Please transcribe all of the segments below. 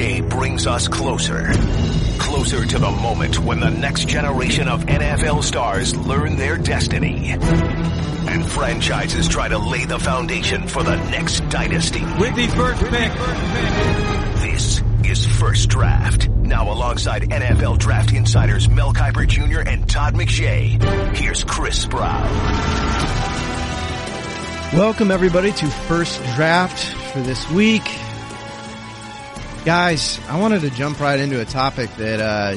day brings us closer. Closer to the moment when the next generation of NFL stars learn their destiny. And franchises try to lay the foundation for the next dynasty. With the first pick. This is First Draft. Now alongside NFL draft insiders Mel Kiper Jr. and Todd McShay. Here's Chris Brown. Welcome everybody to First Draft for this week. Guys, I wanted to jump right into a topic that uh,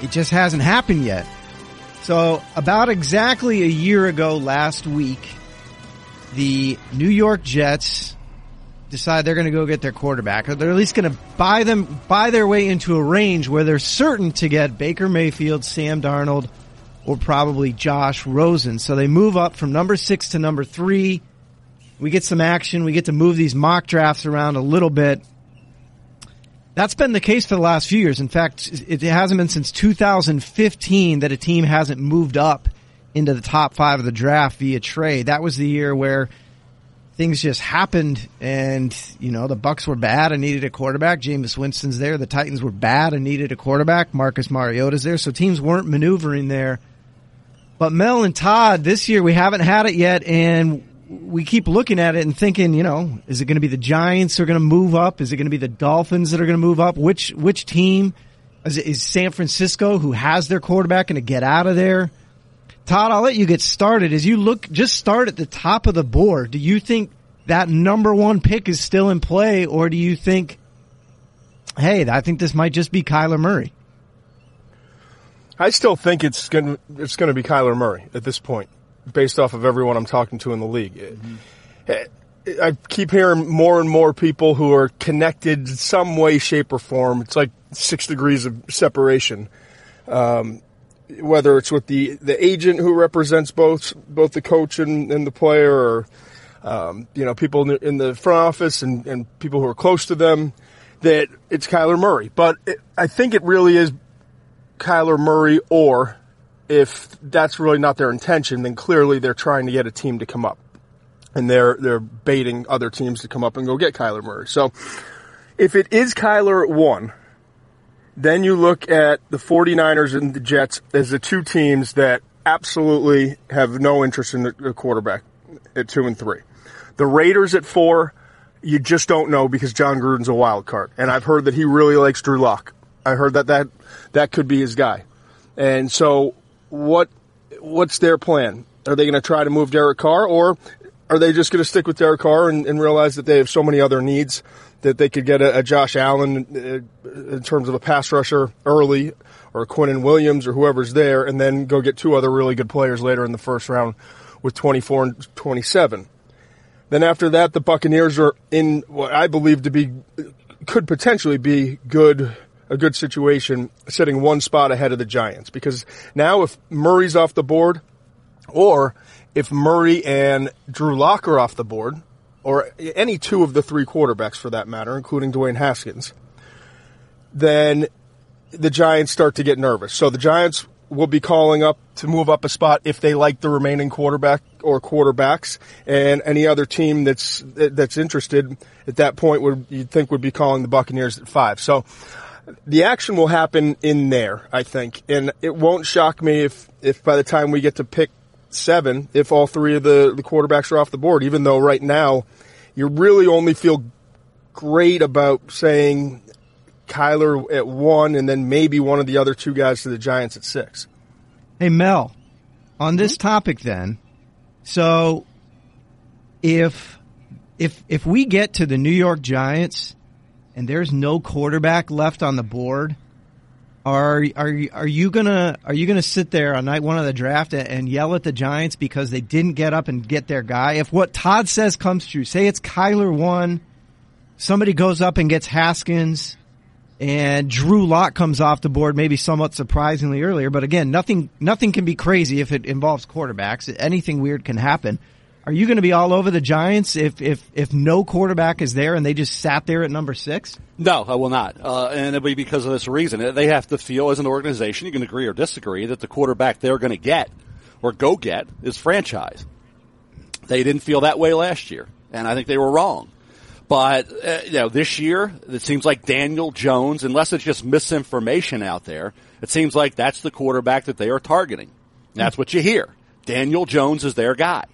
it just hasn't happened yet. So, about exactly a year ago last week, the New York Jets decide they're going to go get their quarterback, or they're at least going to buy them buy their way into a range where they're certain to get Baker Mayfield, Sam Darnold, or probably Josh Rosen. So they move up from number six to number three. We get some action. We get to move these mock drafts around a little bit. That's been the case for the last few years. In fact, it hasn't been since 2015 that a team hasn't moved up into the top five of the draft via trade. That was the year where things just happened and, you know, the Bucks were bad and needed a quarterback. Jameis Winston's there. The Titans were bad and needed a quarterback. Marcus Mariota's there. So teams weren't maneuvering there. But Mel and Todd, this year we haven't had it yet and we keep looking at it and thinking, you know, is it going to be the Giants are going to move up? Is it going to be the Dolphins that are going to move up? Which which team is, is San Francisco who has their quarterback going to get out of there? Todd, I'll let you get started. As you look, just start at the top of the board. Do you think that number one pick is still in play, or do you think, hey, I think this might just be Kyler Murray? I still think it's going it's going to be Kyler Murray at this point based off of everyone I'm talking to in the league. Mm-hmm. I keep hearing more and more people who are connected some way, shape, or form. It's like six degrees of separation. Um, whether it's with the, the agent who represents both both the coach and, and the player, or um, you know people in the, front office and, and people who are close to them, that it's Kyler Murray. But it, I think it really is Kyler Murray or if that's really not their intention, then clearly they're trying to get a team to come up. And they're, they're baiting other teams to come up and go get Kyler Murray. So if it is Kyler at one, then you look at the 49ers and the Jets as the two teams that absolutely have no interest in the quarterback at two and three. The Raiders at four, you just don't know because Jon Gruden's a wild card. And I've heard that he really likes Drew Lock. I heard that that, that could be his guy. And so what what's their plan? Are they going to try to move Derek Carr, or are they just going to stick with Derek Carr and, and, realize that they have so many other needs that they could get a, a Josh Allen uh, in terms of a pass rusher early, or Quinnen Williams, or whoever's there, and then go get two other really good players later in the first round with 24 and 27. Then after that, the Buccaneers are in what I believe to be could potentially be good a good situation sitting one spot ahead of the Giants because now if Murray's off the board or if Murray and Drew Lock are off the board or any two of the three quarterbacks for that matter, including Dwayne Haskins, then the Giants start to get nervous. So the Giants will be calling up to move up a spot if they like the remaining quarterback or quarterbacks and any other team that's that's interested at that point would you think would be calling the Buccaneers at 5. So the action will happen in there, I think, and it won't shock me if if by the time we get to pick seven, if all three of the the quarterbacks are off the board. Even though right now, you really only feel great about saying Kyler at one, and then maybe one of the other two guys to the Giants at six. Hey Mel, on this hmm? topic, then, so if if if we get to the New York Giants and there's no quarterback left on the board, are are are you gonna are you gonna sit there on night one of the draft and yell at the Giants because they didn't get up and get their guy? If what Todd says comes true, say it's Kyler one, somebody goes up and gets Haskins, and Drew Lock comes off the board, maybe somewhat surprisingly earlier. But again, nothing nothing can be crazy if it involves quarterbacks. Anything weird can happen. Are you going to be all over the Giants if, if, if no quarterback is there and they just sat there at number six? No, I will not. Uh, and it'll be because of this reason. They have to feel as an organization, you can agree or disagree, that the quarterback they're going to get or go get is franchise. They didn't feel that way last year, and I think they were wrong. But uh, you know, this year it seems like Daniel Jones, unless it's just misinformation out there, it seems like that's the quarterback that they are targeting. That's what you hear. Daniel Jones is their guy.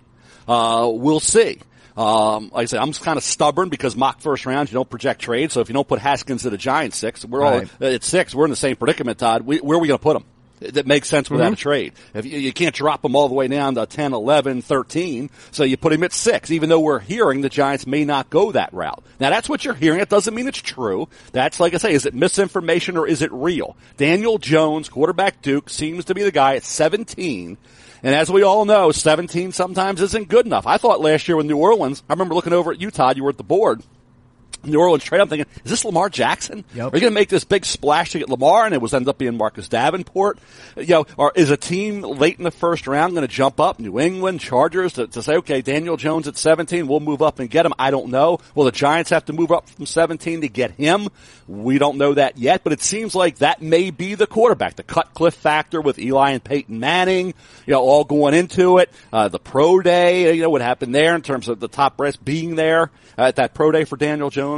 Uh, we'll see. Um, like I said, I'm kind of stubborn because mock first rounds, you don't project trade. So if you don't put Haskins at the Giants six, we're Right. all at six. We're in the same predicament, Todd. We, where are we going to put him? That makes sense without Mm-hmm. a trade. If you, you can't drop him all the way down to 10, 11, 13, so you put him at six, even though we're hearing the Giants may not go that route. Now that's what you're hearing. It doesn't mean it's true. That's like I say, is it misinformation or is it real? Daniel Jones, quarterback Duke, seems to be the guy at 17 and as we all know, 17 sometimes isn't good enough. I thought last year with New Orleans, I remember looking over at you, Todd, you were at the board. New Orleans trade. I'm thinking, is this Lamar Jackson? Yep. Are you going to make this big splash to get Lamar, and it was end up being Marcus Davenport? You know, or is a team late in the first round going to jump up? New England Chargers to, to say, okay, Daniel Jones at 17, we'll move up and get him. I don't know. Will the Giants have to move up from 17 to get him? We don't know that yet, but it seems like that may be the quarterback. The Cutcliffe factor with Eli and Peyton Manning, you know, all going into it. Uh, the pro day, you know, what happened there in terms of the top brass being there uh, at that pro day for Daniel Jones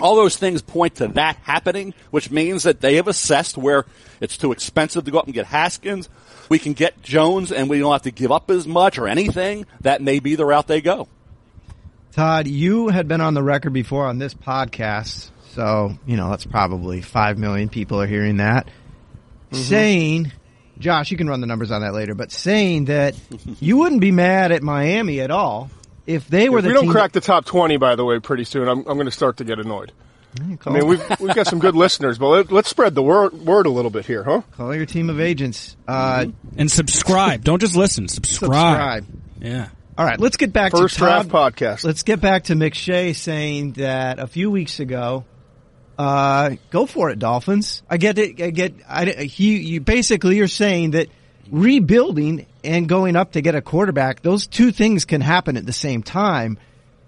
all those things point to that happening, which means that they have assessed where it's too expensive to go up and get Haskins. We can get Jones and we don't have to give up as much or anything. That may be the route they go. Todd, you had been on the record before on this podcast, so you know that's probably five million people are hearing that, Mm-hmm. saying, Josh, you can run the numbers on that later, but saying that you wouldn't be mad at Miami at all if they were If the we don't team crack the top 20, by the way, pretty soon, I'm, I'm going to start to get annoyed. I mean, we've, we've got some good listeners, but let, let's spread the word, word a little bit here, huh? call your team of agents. Uh, And subscribe. Don't just listen. Subscribe. subscribe. Yeah. All right, let's get back First to Todd. draft podcast. Let's get back to McShay saying that a few weeks ago, uh, go for it, Dolphins. I get it. I get. I, he. You basically you're saying that rebuilding and going up to get a quarterback, those two things can happen at the same time.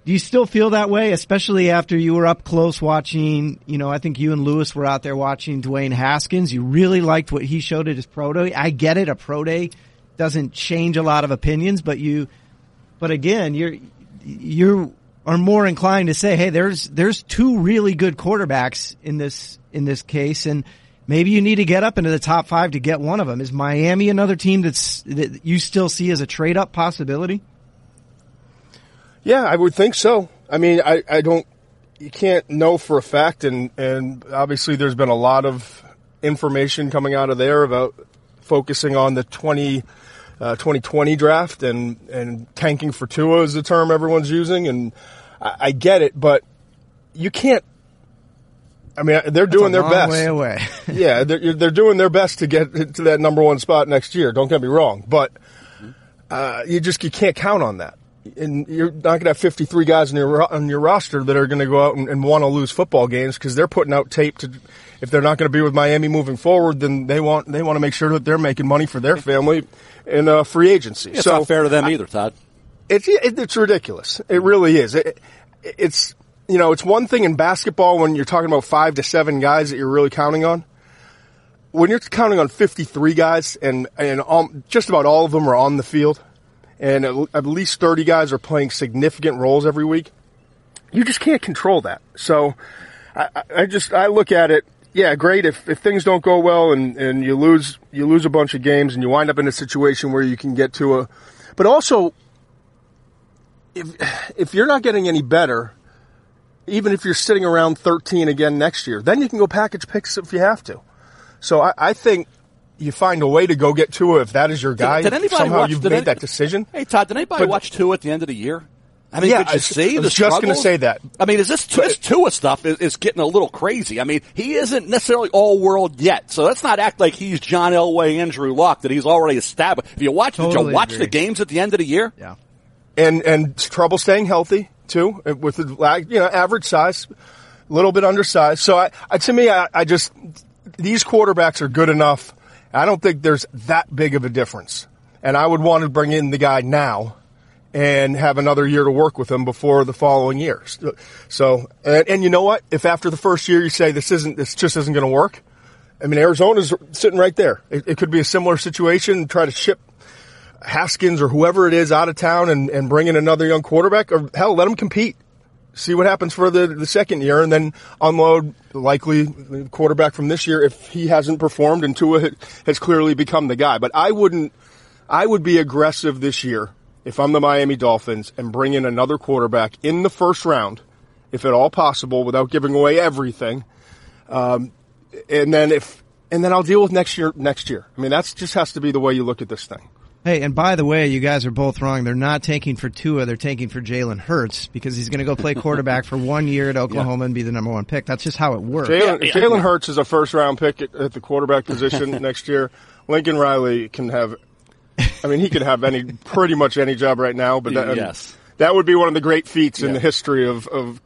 Do you still feel that way, especially after you were up close watching? You know, I think you and Lewis were out there watching Dwayne Haskins. You really liked what he showed at his pro day. I get it. A pro day doesn't change a lot of opinions, but you but again, you're you are more inclined to say, "Hey, there's there's two really good quarterbacks in this in this case, and maybe you need to get up into the top five to get one of them." Is Miami another team that's that you still see as a trade up possibility? Yeah, I would think so. I mean, I, I don't, you can't know for a fact, and, and obviously there's been a lot of information coming out of there about focusing on the 20, uh, 2020 draft and, and tanking for Tua is the term everyone's using, and I, I get it, but you can't, I mean, they're doing their Long best. way away. yeah, they're, they're doing their best to get to that number one spot next year. Don't get me wrong, but uh, you just you can't count on that. And you're not going to have 53 guys on your on your roster that are going to go out and, and want to lose football games because they're putting out tape to. If they're not going to be with Miami moving forward, then they want they want to make sure that they're making money for their family in uh, free agency. It's so not fair to them either, Todd. it's it, it's ridiculous. It really is. It, it's you know it's one thing in basketball when you're talking about five to seven guys that you're really counting on. When you're counting on 53 guys and and all, just about all of them are on the field, and at, at least 30 guys are playing significant roles every week, you just can't control that. So I, I- just I look at it. Yeah, great. If if things don't go well and and you lose you lose a bunch of games and you wind up in a situation where you can get to a, but also if if you're not getting any better, even if you're sitting around 13 again next year, then you can go package picks if you have to. So I, I think you find a way to go get Tua if that is your guy. did anybody Somehow watch- you've did made any- that decision. Hey, Todd, did anybody But- watch Tua at the end of the year? I mean, Yeah, did you I- see I the was just gonna say that. I mean, is this this Tua stuff is, is getting a little crazy? I mean, he isn't necessarily all world yet, so let's not act like he's John Elway, Andrew Luck, that he's already established. If you watch, did Totally you watch agree. the games at the end of the year? Yeah. and and trouble staying healthy too, uh, with the like, you know average size, a little bit undersized. So I, I to me, I, I just these quarterbacks are good enough. I don't think there's that big of a difference, and I would want to bring in the guy now and have another year to work with him before the following year. So, and, and you know what? If after the first year you say this isn't, this just isn't going to work. I mean, Arizona's sitting right there. It, it could be a similar situation. Try to ship Haskins or whoever it is out of town and, and bring in another young quarterback, or hell, let them compete. see what happens for the, the second year, and then unload likely quarterback from this year if he hasn't performed and Tua has clearly become the guy. But I wouldn't, I would be aggressive this year if I'm the Miami Dolphins and bring in another quarterback in the first round, if at all possible, without giving away everything. Um, and then if, and then I'll deal with next year, next year. I mean, that's just has to be the way you look at this thing. Hey, and by the way, you guys are both wrong. They're not tanking for Tua. They're tanking for Jalen Hurts because he's going to go play quarterback for one year at Oklahoma yeah. and be the number one pick. That's just how it works. Jalen, yeah, Jalen Hurts is a first round pick at, at the quarterback position next year. Lincoln Riley can have, I mean, he could have any, pretty much any job right now, but that, yes. that would be one of the great feats yeah. in the history of, of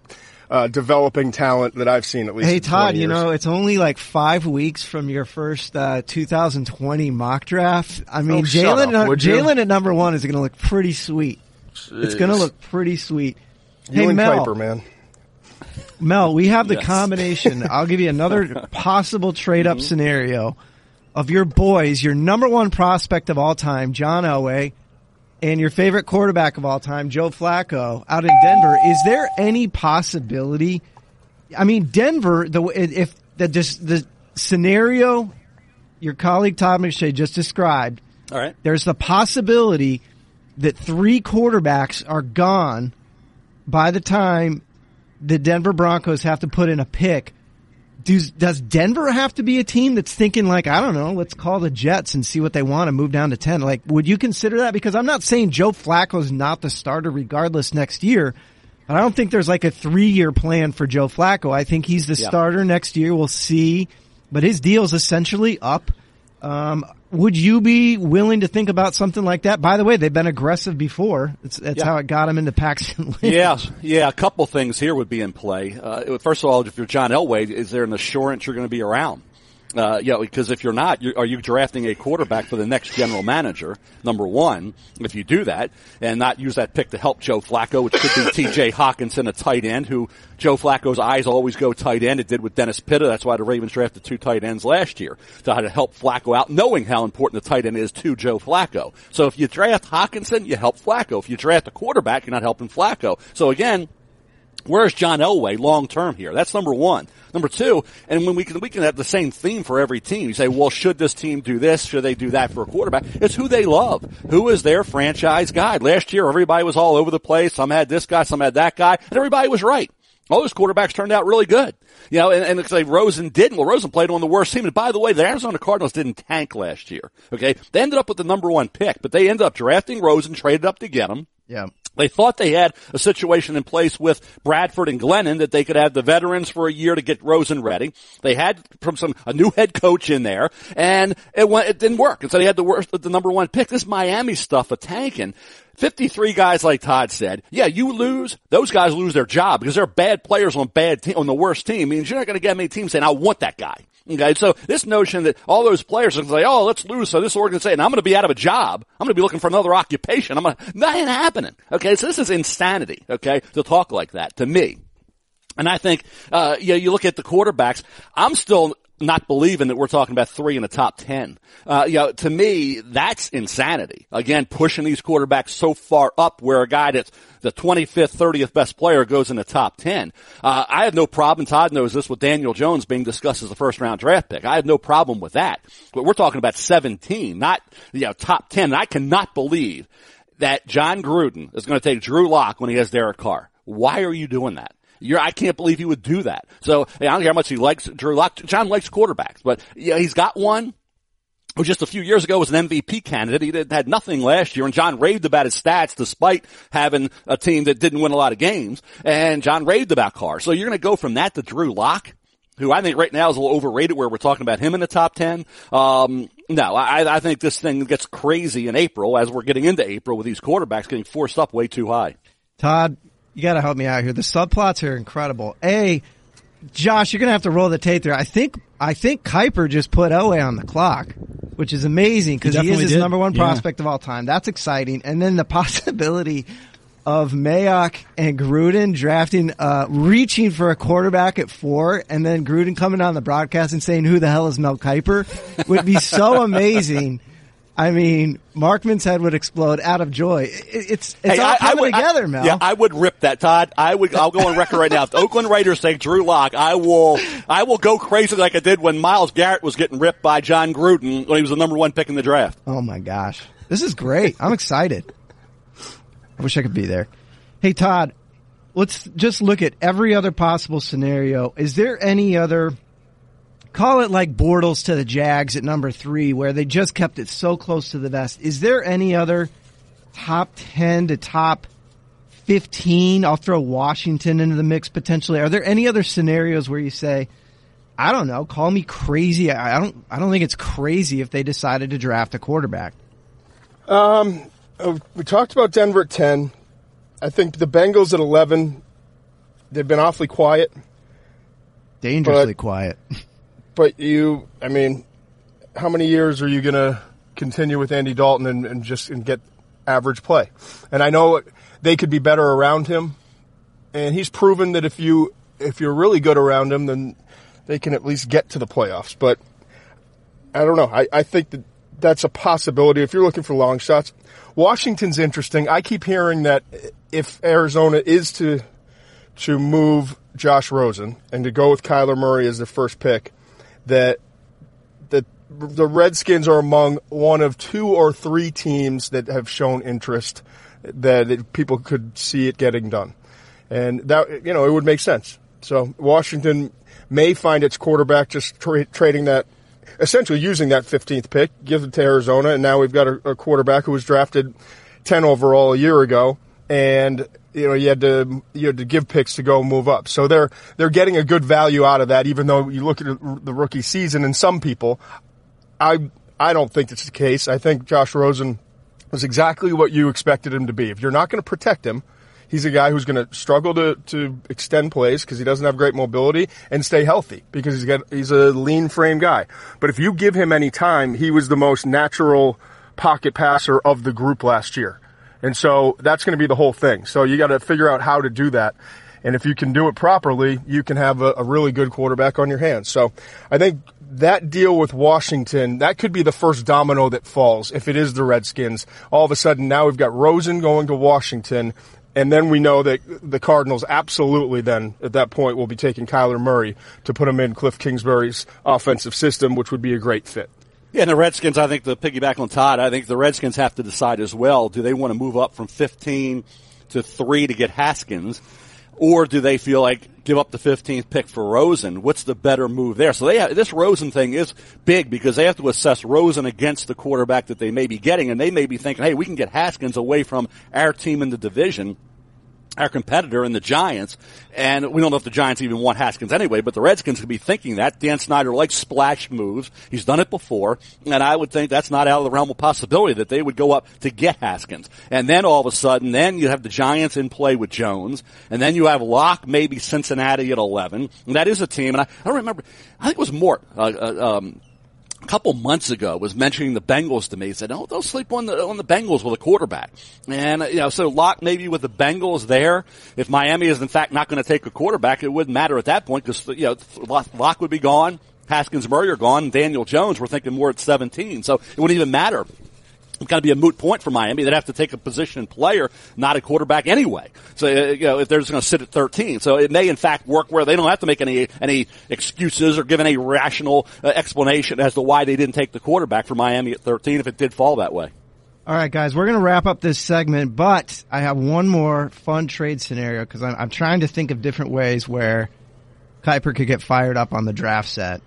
uh, developing talent that I've seen at least. Hey Todd, you know it's only like five weeks from your first uh, 2020 mock draft. I mean, oh, Jalen Jalen at number one is going to look pretty sweet. Jeez. It's going to look pretty sweet. You hey and Mel, Kiper, man. Mel, we have the yes. combination. I'll give you another possible trade up mm-hmm. scenario of your boys, your number one prospect of all time, John Elway, and your favorite quarterback of all time, Joe Flacco, out in Denver, is there any possibility? I mean, Denver, the if the the scenario your colleague Todd McShay just described, all right, there's the possibility that three quarterbacks are gone by the time the Denver Broncos have to put in a pick does, does Denver have to be a team that's thinking like, I don't know, let's call the Jets and see what they want and move down to 10? Like, would you consider that? Because I'm not saying Joe Flacco's not the starter regardless next year, but I don't think there's like a three year plan for Joe Flacco. I think he's the yeah. starter next year. We'll see, but his deal's essentially up. Um, would you be willing to think about something like that? By the way, they've been aggressive before. It's, that's yeah. how it got them into Paxton. yeah, yeah. A couple things here would be in play. Uh, first of all, if you're John Elway, is there an assurance you're going to be around? Uh, you know, because if you're not, you're, are you drafting a quarterback for the next general manager? Number one, if you do that and not use that pick to help Joe Flacco, which could be T.J. Hockenson, a tight end who Joe Flacco's eyes always go tight end. It did with Dennis Pitta. That's why the Ravens drafted two tight ends last year to, to help Flacco out, knowing how important the tight end is to Joe Flacco. So if you draft Hockenson, you help Flacco. If you draft a quarterback, you're not helping Flacco. So again, Where's John Elway long term here? That's number one. Number two, and when we can we can have the same theme for every team. You say, well, should this team do this? Should they do that for a quarterback? It's who they love. Who is their franchise guy? Last year, everybody was all over the place. Some had this guy, some had that guy, and everybody was right. All those quarterbacks turned out really good. You know, and, and it's like Rosen didn't. Well, Rosen played on the worst team. And by the way, the Arizona Cardinals didn't tank last year. Okay. They ended up with the number one pick, but they ended up drafting Rosen, traded up to get him. Yeah. They thought they had a situation in place with Bradford and Glennon that they could have the veterans for a year to get Rosen ready. They had from some a new head coach in there, and it went, it didn't work. And so they had the worst, the number one pick. This Miami stuff a tanking. 53 guys, like Todd said. Yeah, you lose, those guys lose their job because they're bad players on bad te- on the worst team. Means you're not going to get many teams saying, I want that guy. Okay, so this notion that all those players are say, oh, let's lose so this organization, I'm going to be out of a job. I'm going to be looking for another occupation. I'm going to, that ain't happening. Okay, so this is insanity, okay, to talk like that, to me. And I think, uh, you look at the quarterbacks, I'm still not believing that we're talking about three in the top ten. Uh, you know, to me, that's insanity. Again, pushing these quarterbacks so far up where a guy that's the 25th, 30th best player goes in the top 10. Uh, I have no problem, Todd knows this, with Daniel Jones being discussed as a first round draft pick. I have no problem with that. But we're talking about 17, not, you know, top 10. And I cannot believe that Jon Gruden is going to take Drew Lock when he has Derek Carr. Why are you doing that? You're, I can't believe he would do that. So I don't care how much he likes Drew. Jon likes quarterbacks, but yeah, he's got one who just a few years ago was an MVP candidate. He did, had nothing last year, and Jon raved about his stats despite having a team that didn't win a lot of games. And Jon raved about Carr. So you're going to go from that to Drew Lock, who I think right now is a little overrated, where we're talking about him in the top ten. Um, no, I, I think this thing gets crazy in April as we're getting into April with these quarterbacks getting forced up way too high. Todd, you got to help me out here. The subplots are incredible. A, Josh, you're going to have to roll the tape there. I think I think Kiper just put Elway on the clock, which is amazing because he, he, is his did. number one prospect yeah. of all time. That's exciting. And then the possibility of Mayock and Gruden drafting, uh, reaching for a quarterback at four, and then Gruden coming on the broadcast and saying, "Who the hell is Mel Kiper?" would be so amazing. I mean, Markman's head would explode out of joy. It's it's Hey, all I- I coming would- I- together, Mel. Yeah, I would rip that, Todd. I would. I'll go on record right now. If the Oakland Raiders take Drew Lock, I will. I will go crazy like I did when Myles Garrett was getting ripped by Jon Gruden when he was the number one pick in the draft. oh my gosh, this is great. I'm excited. I wish I could be there. Hey Todd, let's just look at every other possible scenario. Is there any other? Call it like Bortles to the Jags at number three, where they just kept it so close to the vest. Is there any other top ten to top 15. I'll throw Washington into the mix potentially. Are there any other scenarios where you say, I don't know, call me crazy. I don't, I don't think it's crazy if they decided to draft a quarterback. Uh, we talked about Denver at 10. I think the Bengals at 11, they've been awfully quiet. Dangerously quiet. But you, I mean, how many years are you going to continue with Andy Dalton and, and just and get average play? And I know they could be better around him, and he's proven that if you if you're really good around him, then they can at least get to the playoffs. But I don't know. I, I think that that's a possibility if you're looking for long shots. Washington's interesting. I keep hearing that if Arizona is to to move Josh Rosen and to go with Kyler Murray as their first pick, that that the Redskins are among one of two or three teams that have shown interest that it, people could see it getting done, and that you know it would make sense. So Washington may find its quarterback just tra- trading that, essentially using that 15th pick, give it to Arizona, and now we've got a, a quarterback who was drafted 10 overall a year ago, and you know you had to you had to give picks to go move up. So they're they're getting a good value out of that, even though you look at the rookie season and some people, I I don't think it's the case. I think Josh Rosen was exactly what you expected him to be. If you're not going to protect him, he's a guy who's going to struggle to, to extend plays because he doesn't have great mobility and stay healthy because he's got he's a lean frame guy. But if you give him any time, he was the most natural pocket passer of the group last year. And so that's going to be the whole thing. So you got to figure out how to do that. And if you can do it properly, you can have a, a really good quarterback on your hands. So I think that deal with Washington, that could be the first domino that falls if it is the Redskins. All of a sudden now we've got Rosen going to Washington. And then we know that the Cardinals absolutely then at that point will be taking Kyler Murray to put him in Cliff Kingsbury's offensive system, which would be a great fit. Yeah, and the Redskins, I think, the piggyback on Todd, I think the Redskins have to decide as well. Do they want to move up from 15 to 3 to get Haskins? Or do they feel like give up the 15th pick for Rosen? What's the better move there? So they have, this Rosen thing is big because they have to assess Rosen against the quarterback that they may be getting, and they may be thinking, hey, we can get Haskins away from our team in the division our competitor in the Giants, and we don't know if the Giants even want Haskins anyway, but the Redskins could be thinking that. Dan Snyder likes splash moves. He's done it before, and I would think that's not out of the realm of possibility that they would go up to get Haskins. And then all of a sudden, then you have the Giants in play with Jones, and then you have Lock, maybe Cincinnati at 11, and that is a team, and I, I don't remember, I think it was Mort, uh, uh, um, a couple months ago was mentioning the Bengals to me. He said, "Oh, they'll sleep on the on the Bengals with a quarterback." And you know, so Lock maybe with the Bengals there. If Miami is in fact not going to take a quarterback, it wouldn't matter at that point because you know Lock would be gone. Haskins Murray are gone. Daniel Jones, we're thinking more at 17. So it wouldn't even matter. Got to be a moot point for Miami. They'd have to take a position player, not a quarterback anyway. So, uh, you know, if they're just going to sit at 13. So it may in fact work where they don't have to make any, any excuses or give any rational uh, explanation as to why they didn't take the quarterback for Miami at 13 if it did fall that way. All right, guys, we're going to wrap up this segment, but I have one more fun trade scenario because I'm, I'm trying to think of different ways where Kiper could get fired up on the draft set.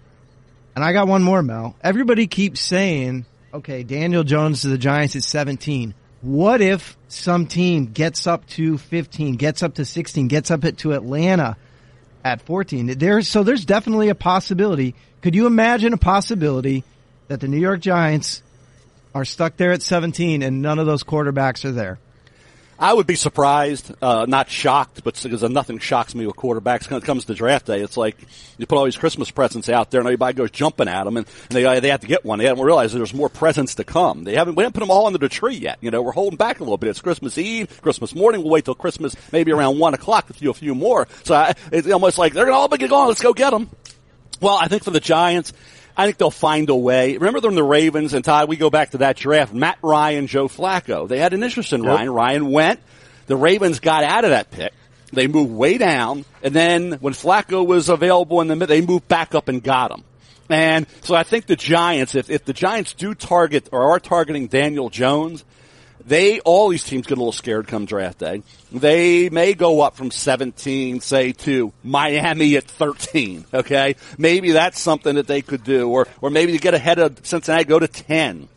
And I got one more, Mel. Everybody keeps saying, okay, Daniel Jones to the Giants is 17. What if some team gets up to 15, gets up to 16, gets up to Atlanta at 14? There's, so there's definitely a possibility. Could you imagine a possibility that the New York Giants are stuck there at 17 and none of those quarterbacks are there? I would be surprised, uh, not shocked, but because nothing shocks me with quarterbacks when it comes to draft day. It's like you put all these Christmas presents out there and everybody goes jumping at them and, and they, they have to get one. They haven't realized there's more presents to come. They haven't, we haven't put them all under the tree yet. You know, we're holding back a little bit. It's Christmas Eve, Christmas morning. We'll wait till Christmas, maybe around one o'clock to do a few more. So I, it's almost like they're going to all be gone. Let's go get them. Well, I think for the Giants, I think they'll find a way. Remember them, the Ravens and Todd. We go back to that draft. Matt Ryan, Joe Flacco. They had an interest in Yep. Ryan. Ryan went. The Ravens got out of that pick. They moved way down, and then when Flacco was available in the mid, they moved back up and got him. And so I think the Giants, if, if the Giants do target or are targeting Daniel Jones, they all these teams get a little scared come draft day. They may go up from 17, say, to Miami at 13. Okay, maybe that's something that they could do, or or maybe to get ahead of Cincinnati, go to 10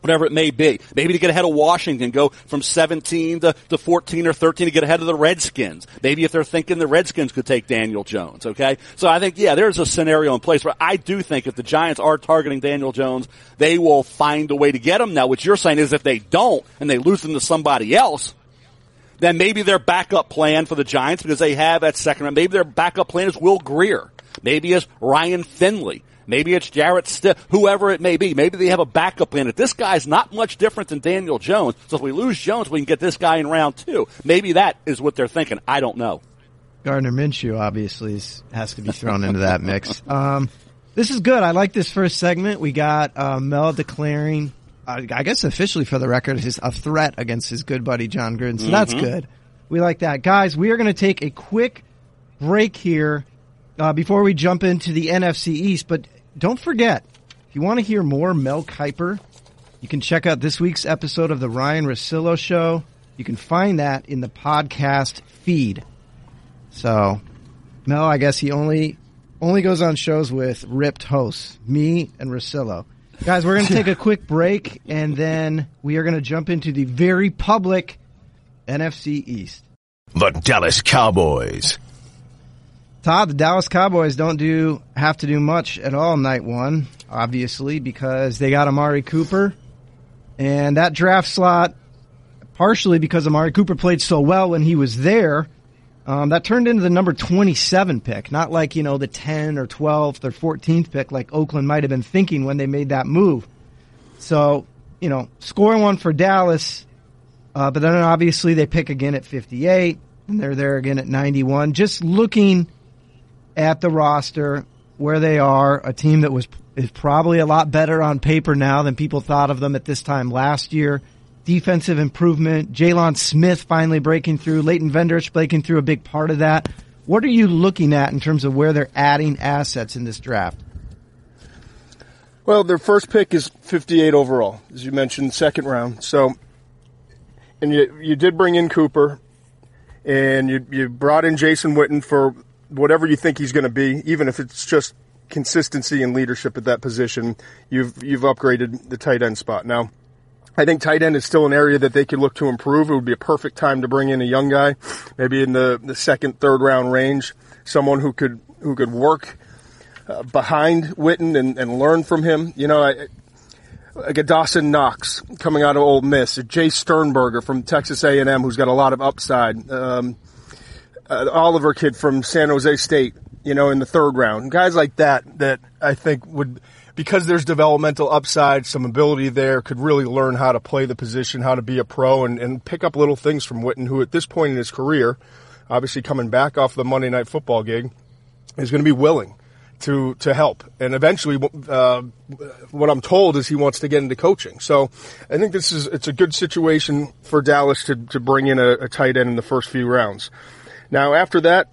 whatever it may be. Maybe to get ahead of Washington, go from 17 to, to 14 or 13 to get ahead of the Redskins. Maybe if they're thinking the Redskins could take Daniel Jones, okay? So I think, yeah, there's a scenario in place where I do think if the Giants are targeting Daniel Jones, they will find a way to get him. Now, what you're saying is if they don't and they lose him to somebody else, then maybe their backup plan for the Giants, because they have that second round, maybe their backup plan is Will Grier. Maybe it's Ryan Finley. Maybe it's Jarrett Stiff, whoever it may be. Maybe they have a backup plan. If this guy's not much different than Daniel Jones, so if we lose Jones, we can get this guy in round two. Maybe that is what they're thinking. I don't know. Gardner Minshew obviously is, has to be thrown into that mix. Um, this is good. I like this first segment. We got uh, Mel declaring, uh, I guess officially for the record, his a threat against his good buddy Jon Gruden. So that's good. We like that, guys. We are going to take a quick break here uh, before we jump into the NFC East. But don't forget, if you want to hear more Mel Kiper, you can check out this week's episode of the Ryan Russillo Show. You can find that in the podcast feed. So, Mel, I guess he only only goes on shows with ripped hosts, me and Russillo. Guys, we're going to take a quick break, and then we are going to jump into the very public NFC East. The Dallas Cowboys. Todd, the Dallas Cowboys don't do have to do much at all night one, obviously, because they got Amari Cooper, and that draft slot, partially because Amari Cooper played so well when he was there, um, that turned into the number 27 pick, not like, you know, the 10 or 12th or 14th pick like Oakland might have been thinking when they made that move. So, you know, score one for Dallas, uh, but then obviously they pick again at 58, and they're there again at 91. Just looking at the roster where they are, a team that was is probably a lot better on paper now than people thought of them at this time last year. Defensive improvement, Jaylon Smith finally breaking through, Leighton Vander Esch breaking through a big part of that. What are you looking at in terms of where they're adding assets in this draft? Well, their first pick is 58 overall, as you mentioned, second round. So, and you you did bring in Cooper, and you you brought in Jason Witten for whatever you think he's going to be, even if it's just consistency and leadership at that position. You've you've upgraded the tight end spot now. I think tight end is still an area that they could look to improve. It would be a perfect time to bring in a young guy, maybe in the, the second, third round range, someone who could who could work uh, behind Witten and, and learn from him. You know, I, like a Dawson Knox coming out of Ole Miss, a Jace Sternberger from Texas A&M, who's got a lot of upside. Um, uh, Oliver kid from San Jose State, you know, in the third round. Guys like that that I think would, because there's developmental upside, some ability there, could really learn how to play the position, how to be a pro, and, and pick up little things from Witten, who at this point in his career, obviously coming back off the Monday Night Football gig, is going to be willing to to help. And eventually, uh, what I'm told is he wants to get into coaching. So I think this is it's a good situation for Dallas to to bring in a, a tight end in the first few rounds. Now after that,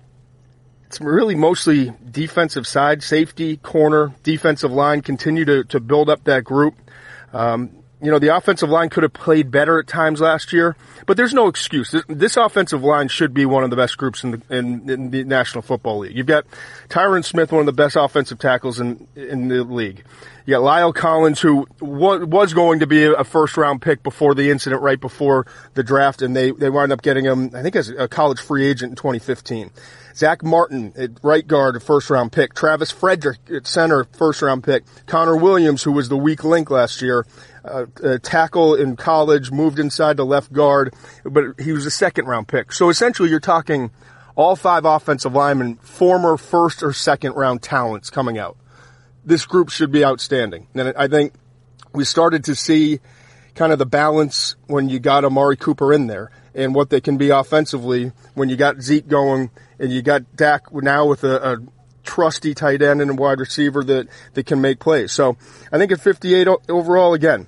it's really mostly defensive side, safety, corner, defensive line. Continue to to build up that group. Um, you know, the offensive line could have played better at times last year, but there's no excuse. This, this offensive line should be one of the best groups in the, in, in the National Football League. You've got Tyron Smith, one of the best offensive tackles in, in the league. You got La'el Collins, who was, going to be a first round pick before the incident right before the draft, and they, they wound up getting him, I think, as a college free agent in 2015. Zack Martin at right guard, a first round pick. Travis Frederick at center, first round pick. Connor Williams, who was the weak link last year, uh, a tackle in college, moved inside to left guard, but he was a second round pick. So essentially you're talking all five offensive linemen, former first or second round talents coming out. This group should be outstanding. And I think we started to see kind of the balance when you got Amari Cooper in there and what they can be offensively when you got Zeke going and you got Dak now with a, a trusty tight end and a wide receiver that, that can make plays. So I think at 58 overall, again,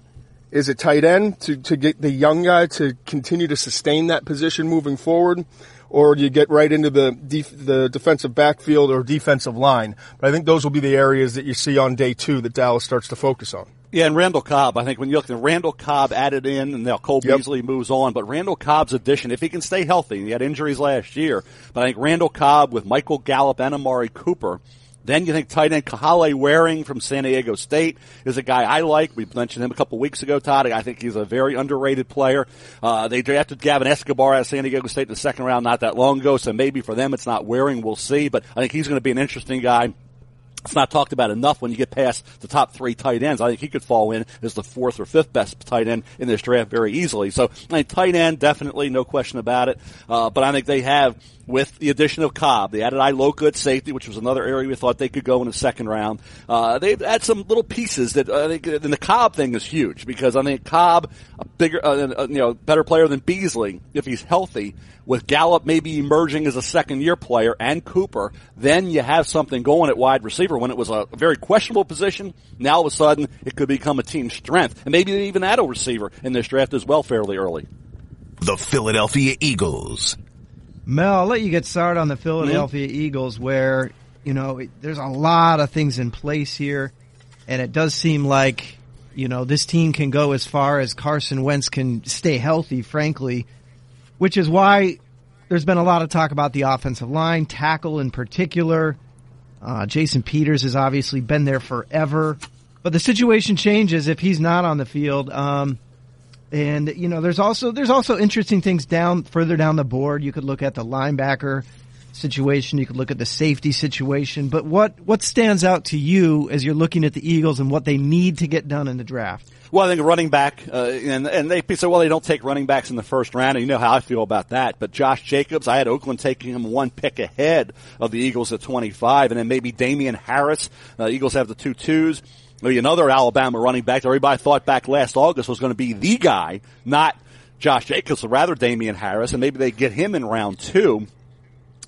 is it tight end to, to get the young guy to continue to sustain that position moving forward? Or you get right into the def- the defensive backfield or defensive line? But I think those will be the areas that you see on day two that Dallas starts to focus on. Yeah, and Randall Cobb. I think when you look at Randall Cobb added in, and now Cole yep. Beasley moves on, but Randall Cobb's addition, if he can stay healthy, he had injuries last year, but I think Randall Cobb with Michael Gallup and Amari Cooper, then you think tight end Kahale Warring from San Diego State is a guy I like. We mentioned him a couple weeks ago, Todd. I think he's a very underrated player. Uh, they drafted Gavin Escobar out of San Diego State in the second round not that long ago, so maybe for them it's not Warring. We'll see, but I think he's going to be an interesting guy it's not talked about enough when you get past the top three tight ends. I think he could fall in as the fourth or fifth best tight end in this draft very easily. So, I think tight end, definitely, no question about it. Uh, but I think they have, with the addition of Cobb, they added Iloka at safety, which was another area we thought they could go in the second round. Uh, they've had some little pieces that I think, and the Cobb thing is huge because I think Cobb, a bigger, uh, you know, better player than Beasley, if he's healthy, with Gallup maybe emerging as a second year player and Cooper, then you have something going at wide receiver when it was a very questionable position. Now all of a sudden it could become a team strength and maybe even add a receiver in this draft as well fairly early. The Philadelphia Eagles. Mel, I'll let you get started on the Philadelphia mm-hmm. Eagles where, you know, there's a lot of things in place here and it does seem like, you know, this team can go as far as Carson Wentz can stay healthy, frankly which is why there's been a lot of talk about the offensive line, tackle in particular. Uh, Jason Peters has obviously been there forever, but the situation changes if he's not on the field. Um, and you know, there's also there's also interesting things down further down the board. You could look at the linebacker situation. You could look at the safety situation. But what what stands out to you as you're looking at the Eagles and what they need to get done in the draft? Well, I think running back, uh, and, and they say, well, they don't take running backs in the first round, and you know how I feel about that. But Josh Jacobs, I had Oakland taking him one pick ahead of the Eagles at 25, and then maybe Damien Harris. Uh, Eagles have the two twos. Maybe another Alabama running back that everybody thought back last August was going to be the guy, not Josh Jacobs, but rather Damien Harris, and maybe they get him in round two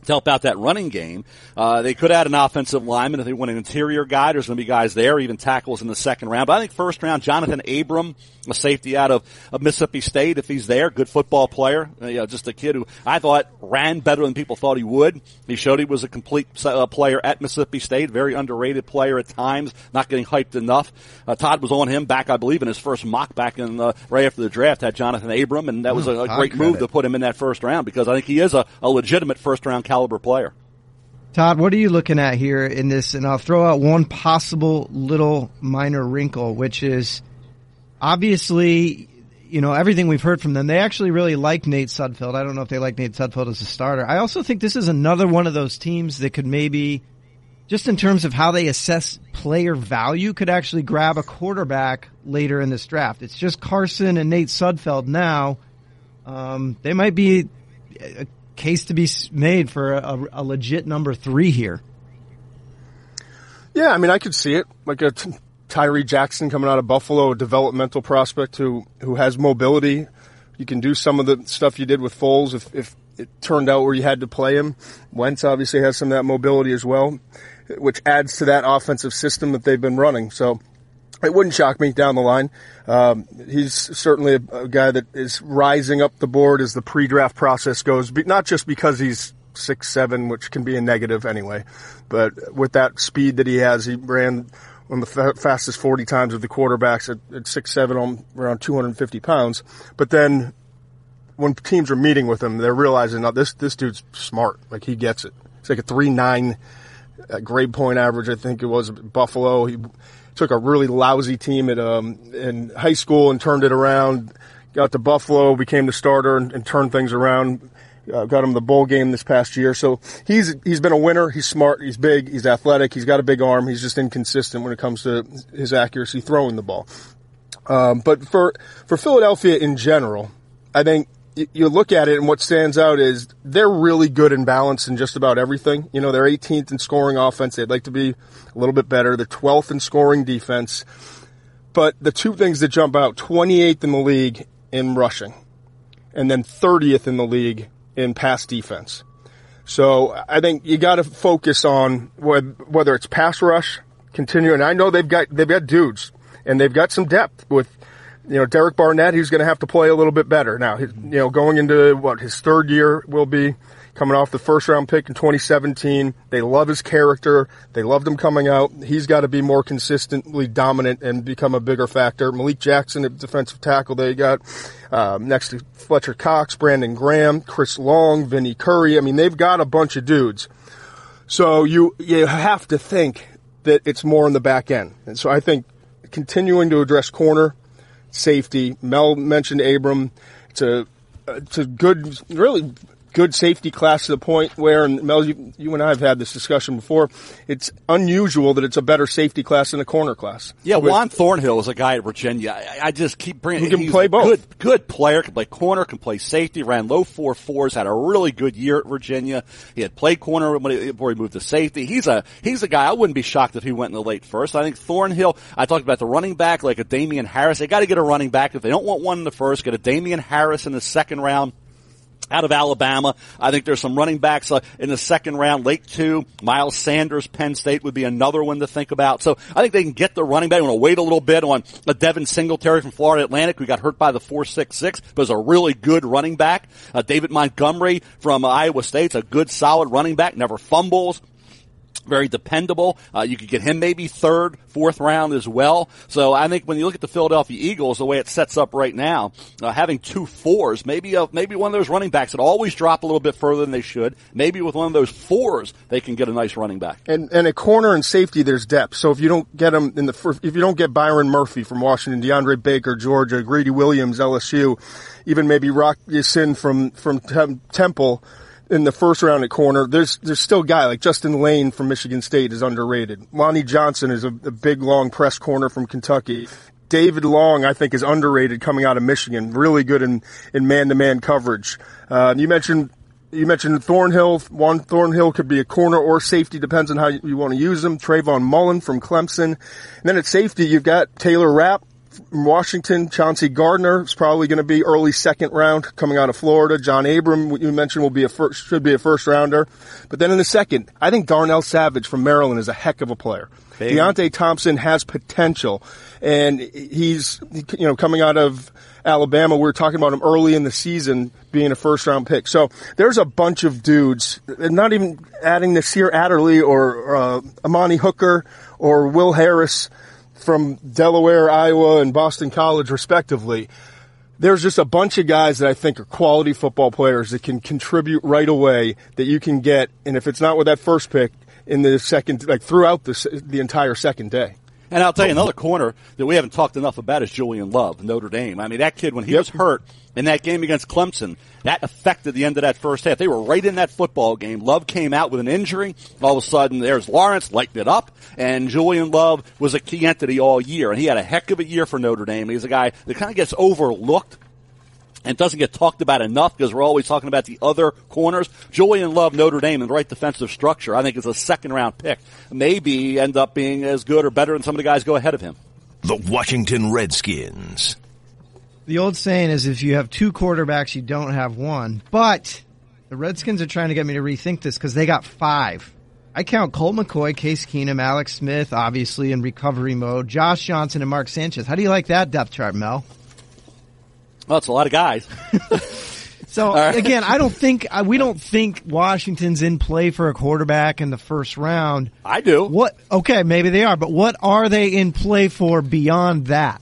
to help out that running game. Uh, they could add an offensive lineman if they want an interior guy. There's going to be guys there, even tackles in the second round. But I think first round, Johnathan Abram, a safety out of, of Mississippi State, if he's there, good football player. Uh, you know, just a kid who I thought ran better than people thought he would. He showed he was a complete uh, player at Mississippi State, very underrated player at times, not getting hyped enough. Uh, Todd was on him back, I believe, in his first mock back in right after the draft. Had Johnathan Abram, and that was a, a great move to put him in that first round because I think he is a, a legitimate first round caliber player. Todd, what are you looking at here in this? And I'll throw out one possible little minor wrinkle, which is obviously, you know, everything we've heard from them. They actually really like Nate Sudfeld. I don't know if they like Nate Sudfeld as a starter. I also think this is another one of those teams that could maybe, just in terms of how they assess player value, could actually grab a quarterback later in this draft. It's just Carson and Nate Sudfeld now. Um, they might be case to be made for a, a legit number three here. Yeah, I mean, I could see it. Like a t- Tyree Jackson coming out of Buffalo, a developmental prospect who, who has mobility. You can do some of the stuff you did with Foles if, if it turned out where you had to play him. Wentz obviously has some of that mobility as well, which adds to that offensive system that they've been running. So it wouldn't shock me down the line. Um, he's certainly a, a, guy that is rising up the board as the pre-draft process goes, but not just because he's six seven, which can be a negative anyway, but with that speed that he has, he ran one of the fa- fastest 40 times of the quarterbacks at, at six seven, on around 250 pounds. But then when teams are meeting with him, they're realizing, now this this dude's smart, like he gets it. It's like a three nine uh, grade point average, I think it was Buffalo. He took a really lousy team at um, in high school and turned it around. Got to Buffalo, became the starter, and, and turned things around. Uh, got him the bowl game this past year. So he's he's been a winner. He's smart. He's big. He's athletic. He's got a big arm. He's just inconsistent when it comes to his accuracy throwing the ball. Um, but for for Philadelphia in general, I think you look at it and what stands out is they're really good and balanced in just about everything. You know, they're 18th in scoring offense. They'd like to be a little bit better. They're 12th in scoring defense. But the two things that jump out, 28th in the league in rushing and then 30th in the league in pass defense. So I think you got to focus on whether it's pass rush, continue. And I know they've got they've got dudes and they've got some depth with you know Derek Barnett. He's going to have to play a little bit better now. you know, going into what his third year will be coming off the first round pick in 2017. They love his character. They loved him coming out. He's got to be more consistently dominant and become a bigger factor. Malik Jackson defensive tackle they got um, next to Fletcher Cox, Brandon Graham, Chris Long, Vinny Curry. I mean, they've got a bunch of dudes. So you you have to think that it's more in the back end. And so I think continuing to address corner, safety. Mel mentioned Abram. It's a it's a good, really good safety class to the point where, and Mel, you, you, and I have had this discussion before, it's unusual that it's a better safety class than a corner class. Yeah, With, Juan Thornhill is a guy at Virginia. I, I just keep bringing. He can play both. Good, good player. Can play corner. Can play safety. Ran low four fours. Had a really good year at Virginia. He had played corner before he moved to safety. He's a he's a guy. I wouldn't be shocked if he went in the late first. I think Thornhill. I talked about the running back like a Damien Harris. They got to get a running back if they don't want one in the first. Get a Damien Harris in the second round out of Alabama. I think there's some running backs uh, in the second round, late two. Miles Sanders, Penn State would be another one to think about. So I think they can get the running back. I'm going to wait a little bit on a Devin Singletary from Florida Atlantic who got hurt by the 466, but is a really good running back. Uh, David Montgomery from uh, Iowa State's a good solid running back, never fumbles very dependable. Uh, you could get him maybe third, fourth round as well. So I think when you look at the Philadelphia Eagles, the way it sets up right now, uh, having two fours, maybe a, maybe one of those running backs that always drop a little bit further than they should. Maybe with one of those fours, they can get a nice running back. And and a corner and safety, there's depth. So if you don't get them in the first, if you don't get Byron Murphy from Washington, DeAndre Baker, Georgia, Greedy Williams, LSU, even maybe Rock Ya-Sin from from Temple in the first round at corner. There's there's still a guy like Justin Layne from Michigan State is underrated. Lonnie Johnson is a, a big long press corner from Kentucky. David Long, I think, is underrated coming out of Michigan. Really good in in man to man coverage. Uh, you mentioned you mentioned Thornhill. Juan Thornhill could be a corner or safety, depends on how you, want to use them. Trayvon Mullen from Clemson. And then at safety, you've got Taylor Rapp from Washington, Chauncey Gardner is probably going to be early second round coming out of Florida. John Abram, you mentioned, will be a first, should be a first rounder. But then in the second, I think Darnell Savage from Maryland is a heck of a player. Big. Deionte Thompson has potential, and he's you know coming out of Alabama. We were talking about him early in the season being a first round pick. So there's a bunch of dudes, not even adding Nasir Adderley or uh, Amani Hooker or Will Harris from Delaware, Iowa, and Boston College, respectively. There's just a bunch of guys that I think are quality football players that can contribute right away that you can get, and if it's not with that first pick, in the second, like throughout the the entire second day. And I'll tell you oh. another corner that we haven't talked enough about is Julian Love, Notre Dame. I mean, that kid when he yep. was hurt in that game against Clemson, that affected the end of that first half. They were right in that football game. Love came out with an injury. All of a sudden, there's Lawrence lighting it up, and Julian Love was a key entity all year, and he had a heck of a year for Notre Dame. He's a guy that kind of gets overlooked and it doesn't get talked about enough because we're always talking about the other corners. Julian Love, Notre Dame, and the right defensive structure, I think is a second round pick. Maybe end up being as good or better than some of the guys go ahead of him. The Washington Redskins. The old saying is if you have two quarterbacks, you don't have one. But the Redskins are trying to get me to rethink this because they got five. I count Colt McCoy, Case Keenum, Alex Smith, obviously in recovery mode, Josh Johnson, and Mark Sanchez. How do you like that depth chart, Mel? Well, it's a lot of guys. so right. again, I don't think uh, we don't think Washington's in play for a quarterback in the first round. I do. What? Okay, maybe they are, but what are they in play for beyond that?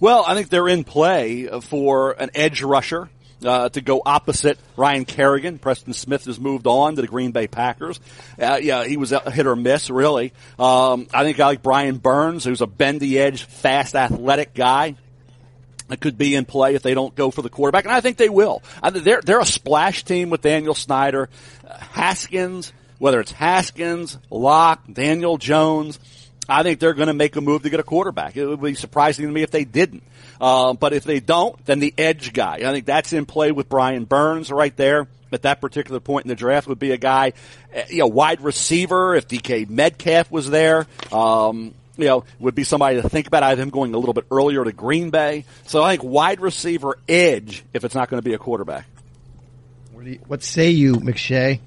Well, I think they're in play for an edge rusher. Uh, to go opposite Ryan Kerrigan. Preston Smith has moved on to the Green Bay Packers. Uh, yeah, he was a hit or miss, really. Um, I think I like Brian Burns, who's a bendy edge, fast, athletic guy could be in play if they don't go for the quarterback, and I think they will. They're they're a splash team with Daniel Snyder, uh, Haskins, whether it's Haskins, Lock, Daniel Jones. I think they're going to make a move to get a quarterback. It would be surprising to me if they didn't. Uh, but if they don't, then the edge guy. I think that's in play with Brian Burns right there at that particular point in the draft would be a guy, uh, you know, wide receiver. If DK Metcalf was there, um, you know, would be somebody to think about. I have him going a little bit earlier to Green Bay. So I think wide receiver edge if it's not going to be a quarterback. What, you, what say you, McShay?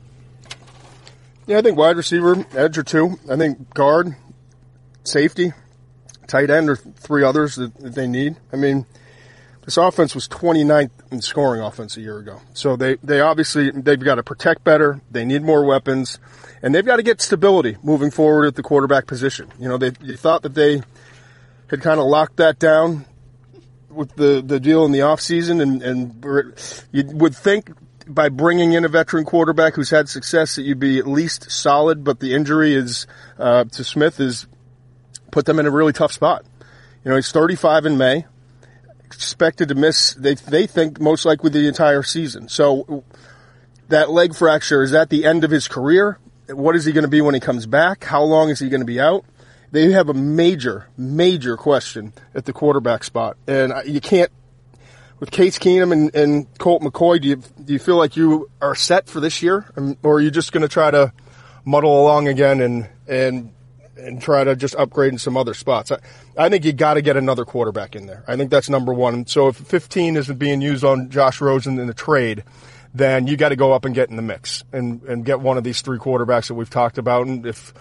Yeah, I think wide receiver, edge or two. I think guard, safety, tight end or three others that, that they need. I mean, this offense was 29th in scoring offense a year ago. So they, they obviously, they've got to protect better. They need more weapons and they've got to get stability moving forward at the quarterback position. You know, they, thought that they had kind of locked that down with the, the deal in the offseason and, and you would think by bringing in a veteran quarterback who's had success that you'd be at least solid, but the injury is, uh, to Smith is put them in a really tough spot. You know, he's 35 in May expected to miss, they, they think most likely the entire season. So that leg fracture, is that the end of his career? What is he going to be when he comes back? How long is he going to be out? They have a major, major question at the quarterback spot. And you can't, with Case Keenum and, and Colt McCoy, do you, do you feel like you are set for this year? Um, or are you just going to try to muddle along again and, and and try to just upgrade in some other spots. I, I think you got to get another quarterback in there. I think that's number one. So if 15 isn't being used on Josh Rosen in the trade, then you got to go up and get in the mix and, and get one of these three quarterbacks that we've talked about. And if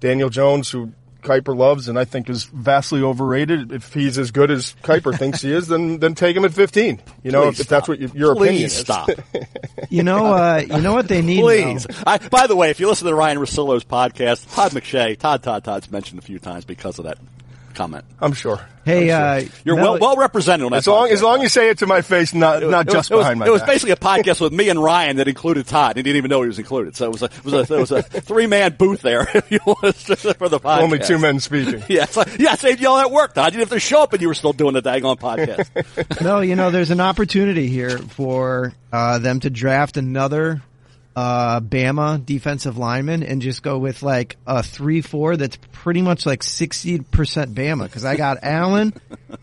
Daniel Jones, who Kiper loves and I think is vastly overrated. If he's as good as Kiper thinks he is, then then take him at 15. You know, Please if, if that's what you, your Please opinion is. stop. You know, uh, you know what they need. Please. I, by the way, if you listen to Ryan Russillo's podcast, Todd McShay, Todd Todd Todd's mentioned a few times because of that comment. I'm sure. Hey, uh, You're Mel- well well represented on that. As long podcast. as long as you say it to my face, not not It was- just it was, behind my It was basically a podcast with me and Ryan that included Todd. He didn't even know he was included. So it was a it was a, it was a three man booth there. If you want for the podcast, only two men speaking. Yeah, it's like, yeah, saved you all that work, Todd. You didn't have to show up, and you were still doing the daggone podcast. No, you know, there's an opportunity here for uh, them to draft another uh, Bama defensive lineman and just go with like a three-four that's pretty much like sixty percent Bama. Because I got Allen,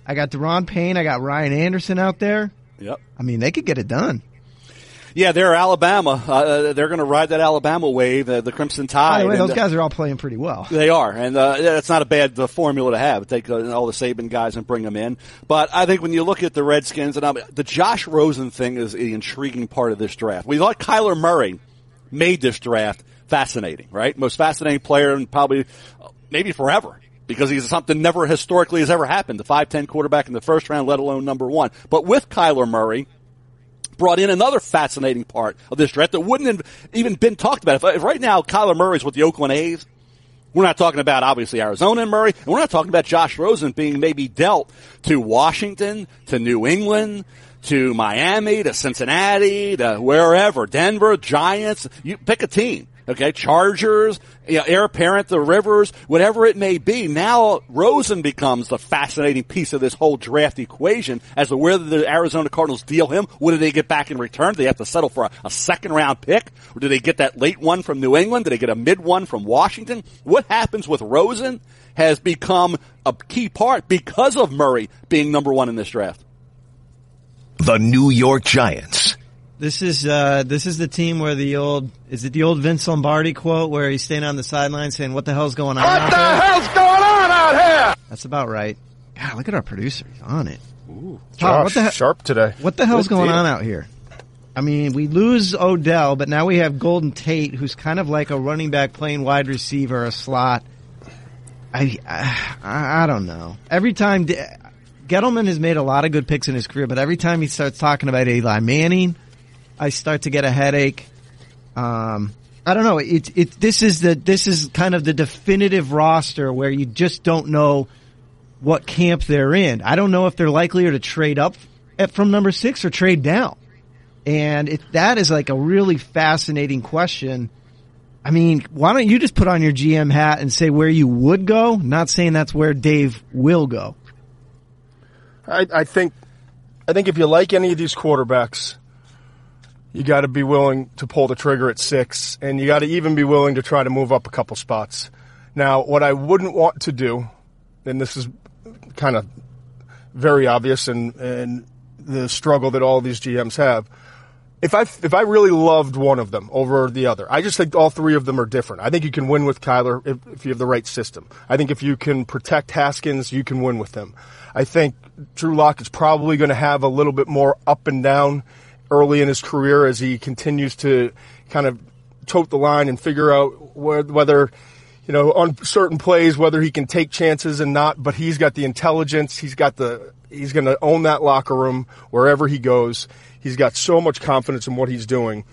I got Da'Ron Payne, I got Ryan Anderson out there. yep. I mean, they could get it done. Yeah, they're Alabama. Uh, they're going to ride that Alabama wave, uh, the Crimson Tide. By the way, and, those uh, guys are all playing pretty well. They are, and uh, that's not a bad uh, formula to have. Take uh, all the Saban guys and bring them in. But I think when you look at the Redskins, and um, the Josh Rosen thing is the intriguing part of this draft. We thought Kyler Murray made this draft fascinating, right? Most fascinating player in probably uh, maybe forever. Because he's something never historically has ever happened. The 5'10 quarterback in the first round, let alone number one. But with Kyler Murray, brought in another fascinating part of this draft that wouldn't have even been talked about. If, if right now Kyler Murray's with the Oakland A's, we're not talking about obviously Arizona and Murray, and we're not talking about Josh Rosen being maybe dealt to Washington, to New England, to Miami, to Cincinnati, to wherever, Denver, Giants. You pick a team. Okay, Chargers, you know, apparent, the Rivers, whatever it may be. Now Rosen becomes the fascinating piece of this whole draft equation as to whether the Arizona Cardinals deal him. What do they get back in return? Do they have to settle for a, a second round pick? Or do they get that late one from New England? Do they get a mid one from Washington? What happens with Rosen has become a key part because of Murray being number one in this draft. The New York Giants. This is uh, this is the team where the old is it the old Vince Lombardi quote where he's standing on the sideline saying, "What the hell's going on?" What the hell's going on out here? That's about right. God, look at our producer. He's on it. Tom, Josh, what the he- sharp today. What the hell's Good going deal. on out here? I mean, we lose Odell, but now we have Golden Tate, who's kind of like a running back playing wide receiver, a slot. I, I, I don't know. Every time Gettleman has made a lot of good picks in his career, but every time he starts talking about Eli Manning, I start to get a headache. Um, I don't know. It, it, this is the, this is kind of the definitive roster where you just don't know what camp they're in. I don't know if they're likelier to trade up at, from number six or trade down. And that is like a really fascinating question. I mean, why don't you just put on your GM hat and say where you would go? Not saying that's where Dave will go. I, I think, I think if you like any of these quarterbacks, you got to be willing to pull the trigger at six, and you got to even be willing to try to move up a couple spots. Now, what I wouldn't want to do, and this is kind of very obvious, and and the struggle that all these GMs have. If I if I really loved one of them over the other, I just think all three of them are different. I think you can win with Kyler if, if you have the right system. I think if you can protect Haskins, you can win with him. I think Drew Lock is probably going to have a little bit more up and down early in his career as he continues to kind of tote the line and figure out wh- whether, you know, on certain plays, whether he can take chances and not, but he's got the intelligence. He's got the, he's going to own that locker room wherever he goes. He's got so much confidence in what he's doing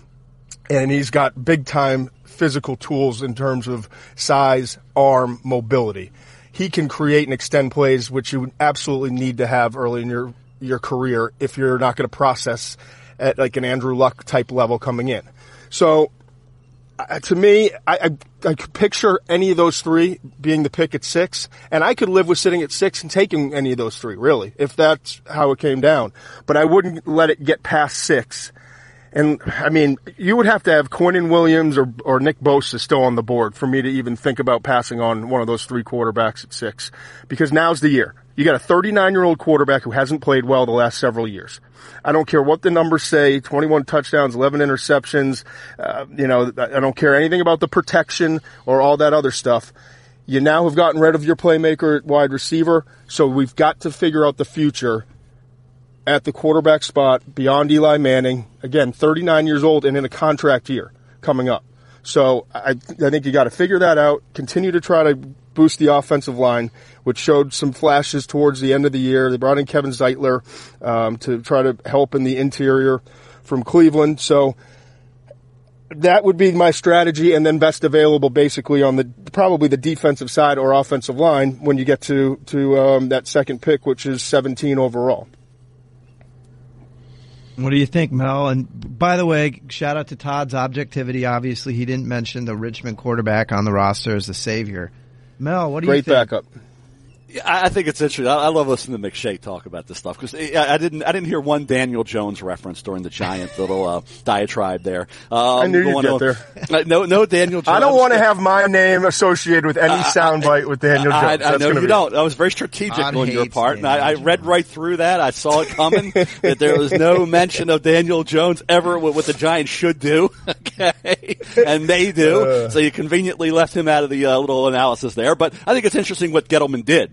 and he's got big time physical tools in terms of size, arm, mobility. He can create and extend plays, which you absolutely need to have early in your, your career if you're not going to process at like an Andrew Luck type level coming in. So, uh, to me, I, I, I could picture any of those three being the pick at six, and I could live with sitting at six and taking any of those three, really, if that's how it came down. But I wouldn't let it get past six and I mean, you would have to have Quinnen Williams or, or Nick Bosa still on the board for me to even think about passing on one of those three quarterbacks at six. Because now's the year. You got a 39 year old quarterback who hasn't played well the last several years. I don't care what the numbers say, 21 touchdowns, 11 interceptions. Uh, you know, I don't care anything about the protection or all that other stuff. You now have gotten rid of your playmaker wide receiver, so we've got to figure out the future at the quarterback spot beyond Eli Manning. Again, 39 years old and in a contract year coming up. So I, I think you got to figure that out. Continue to try to boost the offensive line, which showed some flashes towards the end of the year. They brought in Kevin Zeitler um, to try to help in the interior from Cleveland. So that would be my strategy, and then best available basically on the probably the defensive side or offensive line when you get to to um, that second pick, which is 17 overall. What do you think, Mel? And by the way, shout out to Todd's objectivity. Obviously, he didn't mention the Richmond quarterback on the roster as the savior. Mel, what do Great you think? Great backup. I think it's interesting. I love listening to McShay talk about this stuff because I didn't, I didn't hear one Daniel Jones reference during the giant little uh, diatribe there. Um, I knew you'd get on- there. Uh, no, no Daniel Jones. I don't want to have my name associated with any soundbite with Daniel Jones. I, I That's know gonna you be- don't. I was very strategic Todd on your hates part, and I, I read right through that. I saw it coming that there was no mention of Daniel Jones ever what, what the Giants should do, okay, and they do. Uh. so you conveniently left him out of the uh, little analysis there. But I think it's interesting what Gettleman did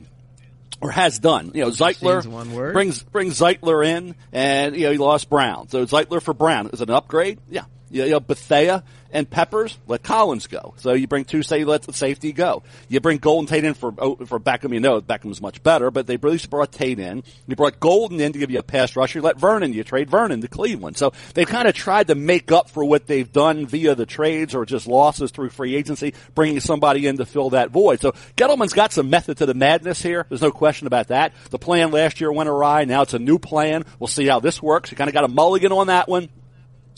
or has done. You know, Zeitler Seems one word. brings brings Zeitler in, and you know he lost Brown. So Zeitler for Brown is it an upgrade? Yeah. You know, Bethea and Peppers, let Collins go. So you bring two, say, let the safety go. You bring Golden Tate in for oh, for Beckham. You know Beckham's much better, but they least brought Tate in. You brought Golden in to give you a pass rusher. You let Vernon. You trade Vernon to Cleveland. So they've kind of tried to make up for what they've done via the trades or just losses through free agency, bringing somebody in to fill that void. So Gettleman's got some method to the madness here. There's no question about that. The plan last year went awry. Now it's a new plan. We'll see how this works. You kind of got a mulligan on that one.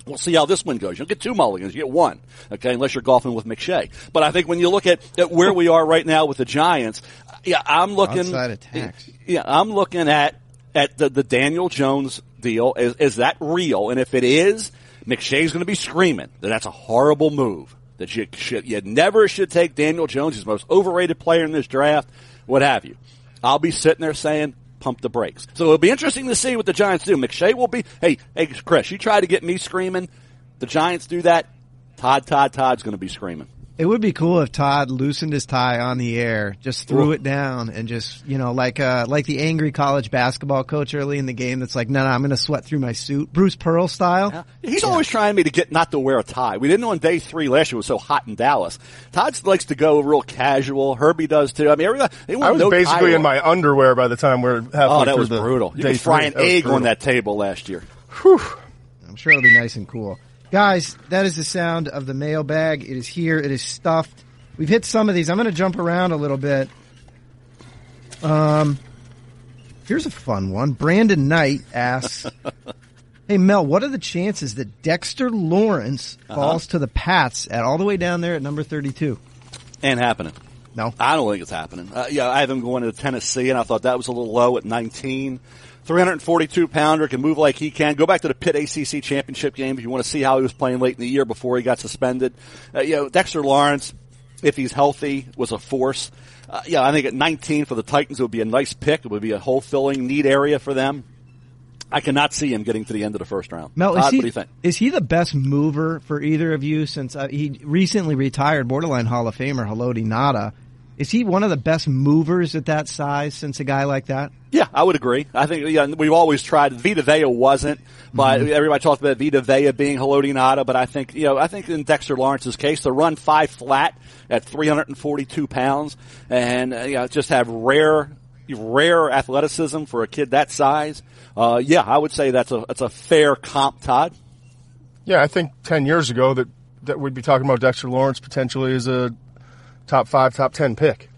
We'll see how this one goes. You don't get two mulligans, you get one. Okay, unless you're golfing with McShay. But I think when you look at, at where we are right now with the Giants, yeah, I'm looking. Outside attacks. Yeah, I'm looking at at the, the Daniel Jones deal. Is is that real? And if it is, McShay's going to be screaming that that's a horrible move. That you should you never should take Daniel Jones, he's the most overrated player in this draft. What have you? I'll be sitting there saying, pump the brakes. So it'll be interesting to see what the Giants do. McShay will be, hey, hey, Chris, you try to get me screaming. The Giants do that. Todd, Todd, Todd's going to be screaming. It would be cool if Todd loosened his tie on the air, just threw it down, and just you know, like uh, like the angry college basketball coach early in the game. That's like, no, no, I'm going to sweat through my suit, Bruce Pearl style. He's always trying me to get not to wear a tie. We didn't know on day three last year it was so hot in Dallas. Todd likes to go real casual. Herbie does too. I mean, everybody, they I was no basically tie in my underwear by the time we're halfway Oh, that through was the brutal. You day could fry three. an That was egg on that table last year. Whew. I'm sure it'll be nice and cool. Guys, that is the sound of the mailbag. It is here. It is stuffed. We've hit some of these. I'm going to jump around a little bit. Um, here's a fun one. Brandon Knight asks, "Hey Mel, what are the chances that Dexter Lawrence falls to the Pats at all the way down there at number 32?" And happening. No. I don't think it's happening. Uh, yeah, I have him going to Tennessee, and I thought that was a little low at 19. 342 pounder can move like he can. Go back to the Pitt ACC championship game if you want to see how he was playing late in the year before he got suspended. Uh, you know, Dexter Lawrence, if he's healthy, was a force. Uh, yeah, I think at 19 for the Titans it would be a nice pick. It would be a hole filling, neat area for them. I cannot see him getting to the end of the first round. Mel, Todd, is he, what do you think? is he the best mover for either of you since uh, he recently retired borderline Hall of Famer Haloti Ngata? Is he one of the best movers at that size since a guy like that? Yeah, I would agree. I think yeah, we've always tried. Vita Vea wasn't, but mm-hmm. everybody talked about Vita Vea being Haloti But I think you know, I think in Dexter Lawrence's case, to run five flat at 342 pounds and uh, you know, just have rare, rare athleticism for a kid that size. Uh, yeah, I would say that's a that's a fair comp, Todd. Yeah, I think 10 years ago that that we'd be talking about Dexter Lawrence potentially as a top five, top 10 pick.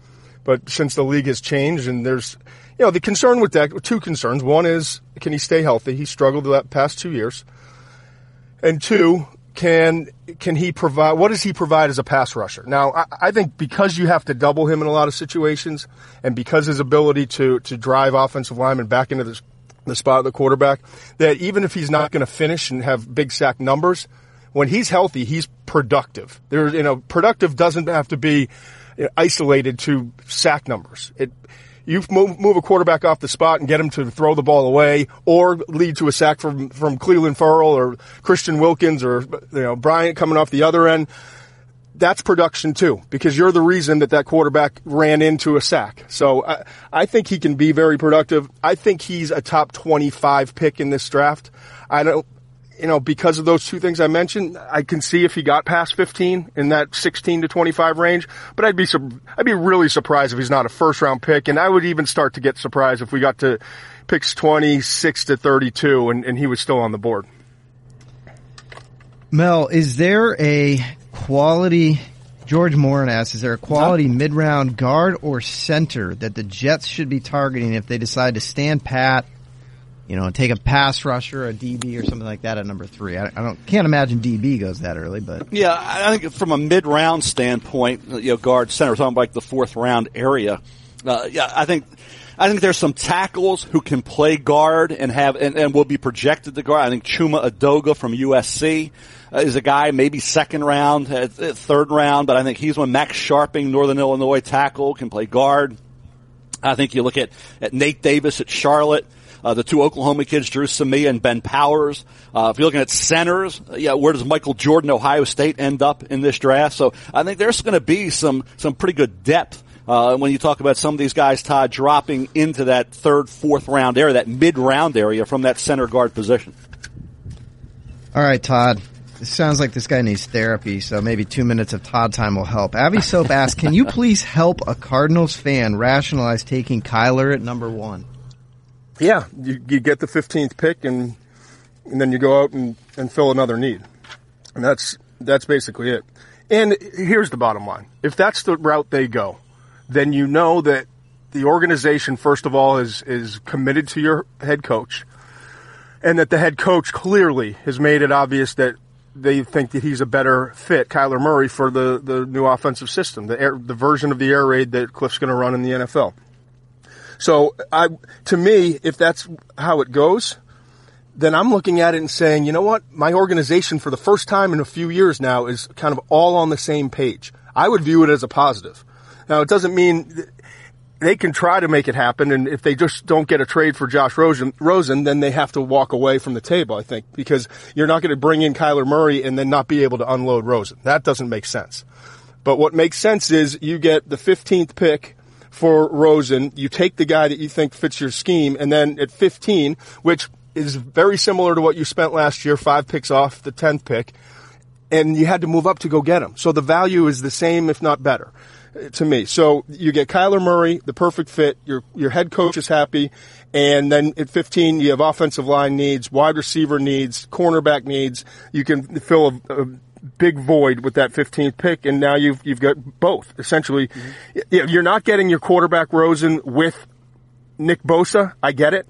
But since the league has changed and there's, you know, the concern with Dex, two concerns. One is, can he stay healthy? He struggled the past two years. And two, can, can he provide, what does he provide as a pass rusher? Now, I, I think because you have to double him in a lot of situations and because his ability to, to drive offensive linemen back into the spot of the quarterback, that even if he's not going to finish and have big sack numbers, when he's healthy, he's productive. There, you know, productive doesn't have to be isolated to sack numbers. It, you move, move a quarterback off the spot and get him to throw the ball away or lead to a sack from, from Clelin Ferrell or Christian Wilkins or, you know, Bryant coming off the other end. That's production too, because you're the reason that that quarterback ran into a sack. So I, I think he can be very productive. I think he's a top 25 pick in this draft. I don't, you know, because of those two things I mentioned, I can see if he got past 15 in that 16 to 25 range, but I'd be, I'd be really surprised if he's not a first round pick. And I would even start to get surprised if we got to picks 26 to 32 and, and he was still on the board. Mel, is there a quality, George Morin asks, is there a quality mid round guard or center that the Jets should be targeting if they decide to stand pat you know, take a pass rusher, a DB, or something like that at number three. I, I don't can't imagine DB goes that early, but yeah, I think from a mid round standpoint, you know, guard center, talking about like the fourth round area. Uh, yeah, I think. I think there's some tackles who can play guard and have and, and will be projected to guard. I think Chuma Edoga from USC uh, is a guy maybe second round, uh, third round, but I think he's one. Max Scharping, Northern Illinois tackle, can play guard. I think you look at, at Nate Davis at Charlotte. Uh, the two Oklahoma kids, Dru Samia and Ben Powers. Uh, if you're looking at centers, yeah, where does Michael Jordan, Ohio State, end up in this draft? So I think there's going to be some some pretty good depth. Uh, when you talk about some of these guys, Todd, dropping into that third, fourth round area, that mid round area from that center guard position. All right, Todd. It sounds like this guy needs therapy, so maybe two minutes of Todd time will help. Abby Soap asks, can you please help a Cardinals fan rationalize taking Kyler at number one? Yeah, you, you get the 15th pick and, and then you go out and, and fill another need. And that's, that's basically it. And here's the bottom line. If that's the route they go, then you know that the organization, first of all, is, is committed to your head coach and that the head coach clearly has made it obvious that they think that he's a better fit, Kyler Murray, for the, the new offensive system, the air, the version of the air raid that Cliff's going to run in the NFL. So I, to me, if that's how it goes, then I'm looking at it and saying, you know what? My organization for the first time in a few years now is kind of all on the same page. I would view it as a positive. Now it doesn't mean they can try to make it happen. And if they just don't get a trade for Josh Rosen, Rosen, then they have to walk away from the table, I think, because you're not going to bring in Kyler Murray and then not be able to unload Rosen. That doesn't make sense. But what makes sense is you get the 15th pick for Rosen. You take the guy that you think fits your scheme, and then at 15, which is very similar to what you spent last year, five picks off the 10th pick, and you had to move up to go get him. So the value is the same, if not better, to me. So you get Kyler Murray, the perfect fit. Your your head coach is happy, and then at 15, you have offensive line needs, wide receiver needs, cornerback needs. You can fill a, a big void with that 15th pick, and now you've you've got both essentially. Mm-hmm. You're not getting your quarterback Rosen with Nick Bosa. I get it.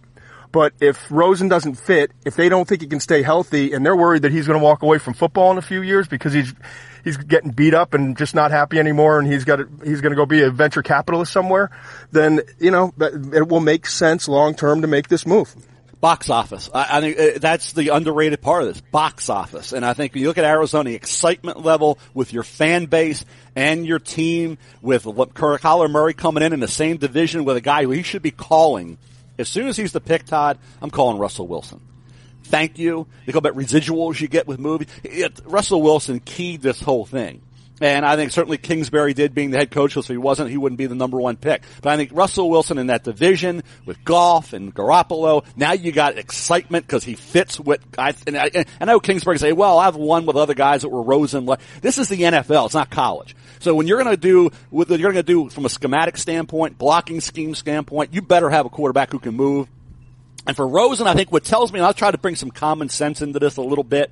But if Rosen doesn't fit, if they don't think he can stay healthy, and they're worried that he's going to walk away from football in a few years because he's he's getting beat up and just not happy anymore, and he's got to, he's going to go be a venture capitalist somewhere, then you know it will make sense long term to make this move. Box office. I, I, think uh, that's the underrated part of this. Box office. And I think when you look at Arizona, excitement level with your fan base and your team with Kyler Murray coming in in the same division with a guy who he should be calling. As soon as he's the pick, Todd, I'm calling Russell Wilson. Thank you. They go about residuals you get with movies. Russell Wilson keyed this whole thing. And I think certainly Kingsbury did being the head coach, so if he wasn't, he wouldn't be the number one pick. But I think Russell Wilson in that division with Goff and Garoppolo, now you got excitement because he fits what I, and I, and I know Kingsbury say, well, I've won with other guys that were Rosen. This is the NFL. It's not college. So when you're going to do, what you're going to do from a schematic standpoint, blocking scheme standpoint, you better have a quarterback who can move. And for Rosen, I think what tells me, and I'll try to bring some common sense into this a little bit.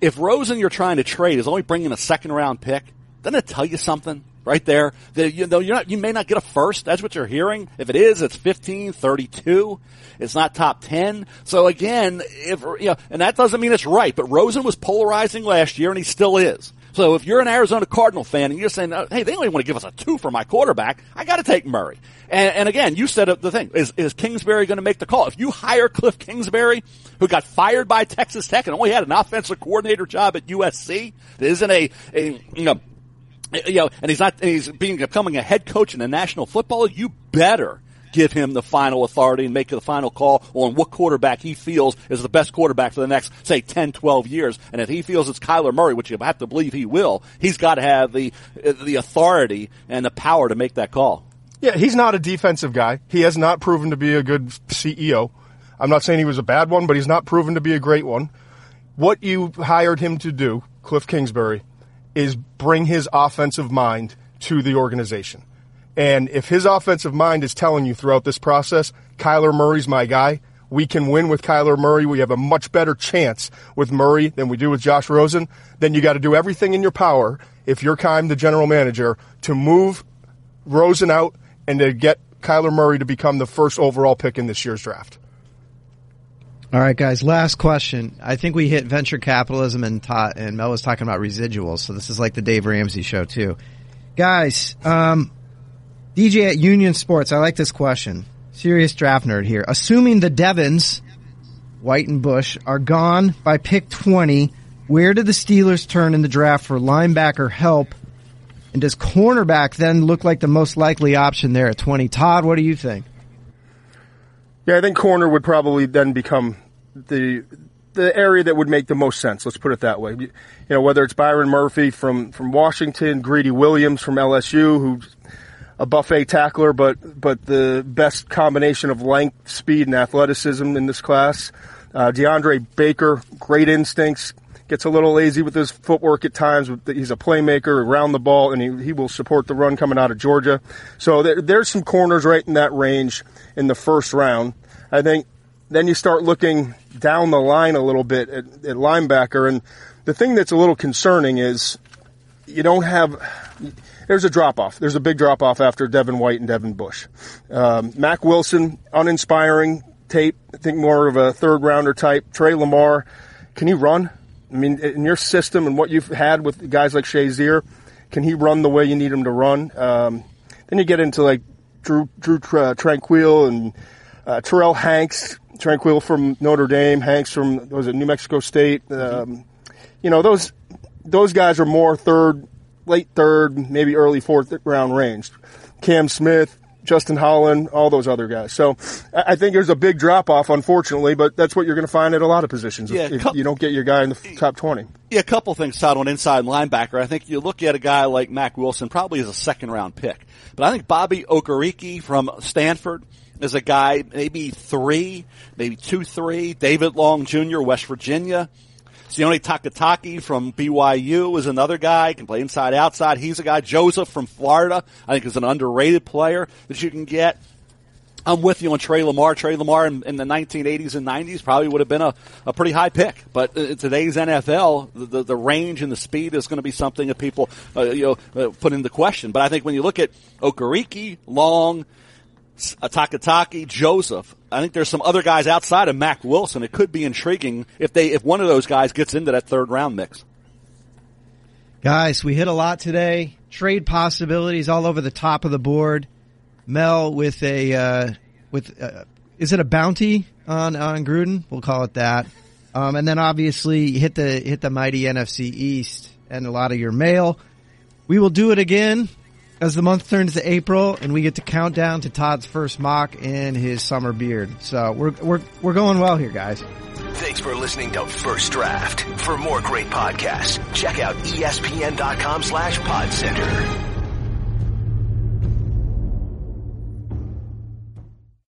If Rosen you're trying to trade is only bringing a second round pick, doesn't it tell you something right there? That you know you're not, you may not get a first. That's what you're hearing. If it is, it's 15, 32. It's not top 10. So again, if, you know, and that doesn't mean it's right, but Rosen was polarizing last year and he still is. So if you're an Arizona Cardinal fan and you're saying, uh, hey, they only want to give us a two for my quarterback, I got to take Murray. And, and, again, you said the thing is, is Kingsbury going to make the call? If you hire Cliff Kingsbury, who got fired by Texas Tech and only had an offensive coordinator job at USC, that isn't a, a you know, Uh, you know, and he's not, and he's being becoming a head coach in the National Football you better give him the final authority and make the final call on what quarterback he feels is the best quarterback for the next, say, 10, 12 years. And if he feels it's Kyler Murray, which you have to believe he will, he's got to have the, uh, the authority and the power to make that call. Yeah, he's not a defensive guy. He has not proven to be a good CEO. I'm not saying he was a bad one, but he's not proven to be a great one. What you hired him to do, Cliff Kingsbury, is bring his offensive mind to the organization. And if his offensive mind is telling you throughout this process, Kyler Murray's my guy, we can win with Kyler Murray. We have a much better chance with Murray than we do with Josh Rosen. Then you got to do everything in your power, if you're Keim, the general manager, to move Rosen out and to get Kyler Murray to become the first overall pick in this year's draft. All right, guys. Last question. I think we hit venture capitalism, and ta- and Mel was talking about residuals. So this is like the Dave Ramsey show too, guys. Um, DJ at Union Sports. I like this question. Serious draft nerd here. Assuming the Devons, White and Bush, are gone by pick twenty, where do the Steelers turn in the draft for linebacker help? And does cornerback then look like the most likely option there at twenty? Todd, what do you think? Yeah, I think corner would probably then become the the area that would make the most sense. Let's put it that way. You know, whether it's Byron Murphy from from Washington, Greedy Williams from LSU, who's a buffet tackler, but but the best combination of length, speed, and athleticism in this class. Uh, DeAndre Baker, great instincts, gets a little lazy with his footwork at times. He's a playmaker around the ball, and he, he will support the run coming out of Georgia. So there, there's some corners right in that range in the first round. I think then you start looking down the line a little bit at, at linebacker. And the thing that's a little concerning is you don't have, there's a drop off. There's a big drop off after Devin White and Devin Bush. Um, Mack Wilson, uninspiring tape. I think more of a third rounder type. Tre Lamar, can he run? I mean, in your system and what you've had with guys like Shazier, can he run the way you need him to run? Um, then you get into like Drew, Drew Tranquill and uh, Terrell Hanks, Tranquill from Notre Dame, Hanks from was it New Mexico State. Um, you know those those guys are more third, late third, maybe early fourth round range. Cam Smith, Justin Holland, all those other guys. So I think there's a big drop off, unfortunately, but that's what you're going to find at a lot of positions yeah, if, if, you don't get your guy in the top 20. Yeah, a couple things, Todd, on inside linebacker. I think you look at a guy like Mack Wilson, probably as a second round pick. But I think Bobby Okereke from Stanford, is a guy, maybe three, maybe two, three. David Long Jr., West Virginia. Sione Takitaki from BYU is another guy, can play inside, outside. He's a guy. Joseph from Florida, I think is an underrated player that you can get. I'm with you on Tre Lamar. Tre Lamar in, in, the 1980s and 90s probably would have been a, a pretty high pick. But in today's NFL, the, the, the range and the speed is going to be something that people uh, you know uh, put into question. But I think when you look at Okereke, Long, Takitaki, Joseph. I think there's some other guys outside of Mack Wilson. It could be intriguing if they if one of those guys gets into that third round mix. Guys, we hit a lot today. Trade possibilities all over the top of the board. Mel with a uh, with uh, is it a bounty on on Gruden? We'll call it that. Um, and then obviously hit the hit the mighty NFC East and a lot of your mail. We will do it again as the month turns to April and we get to count down to Todd's first mock in his summer beard. So we're we're we're going well here, guys. Thanks for listening to First Draft. For more great podcasts, check out espn.com slash podcenter.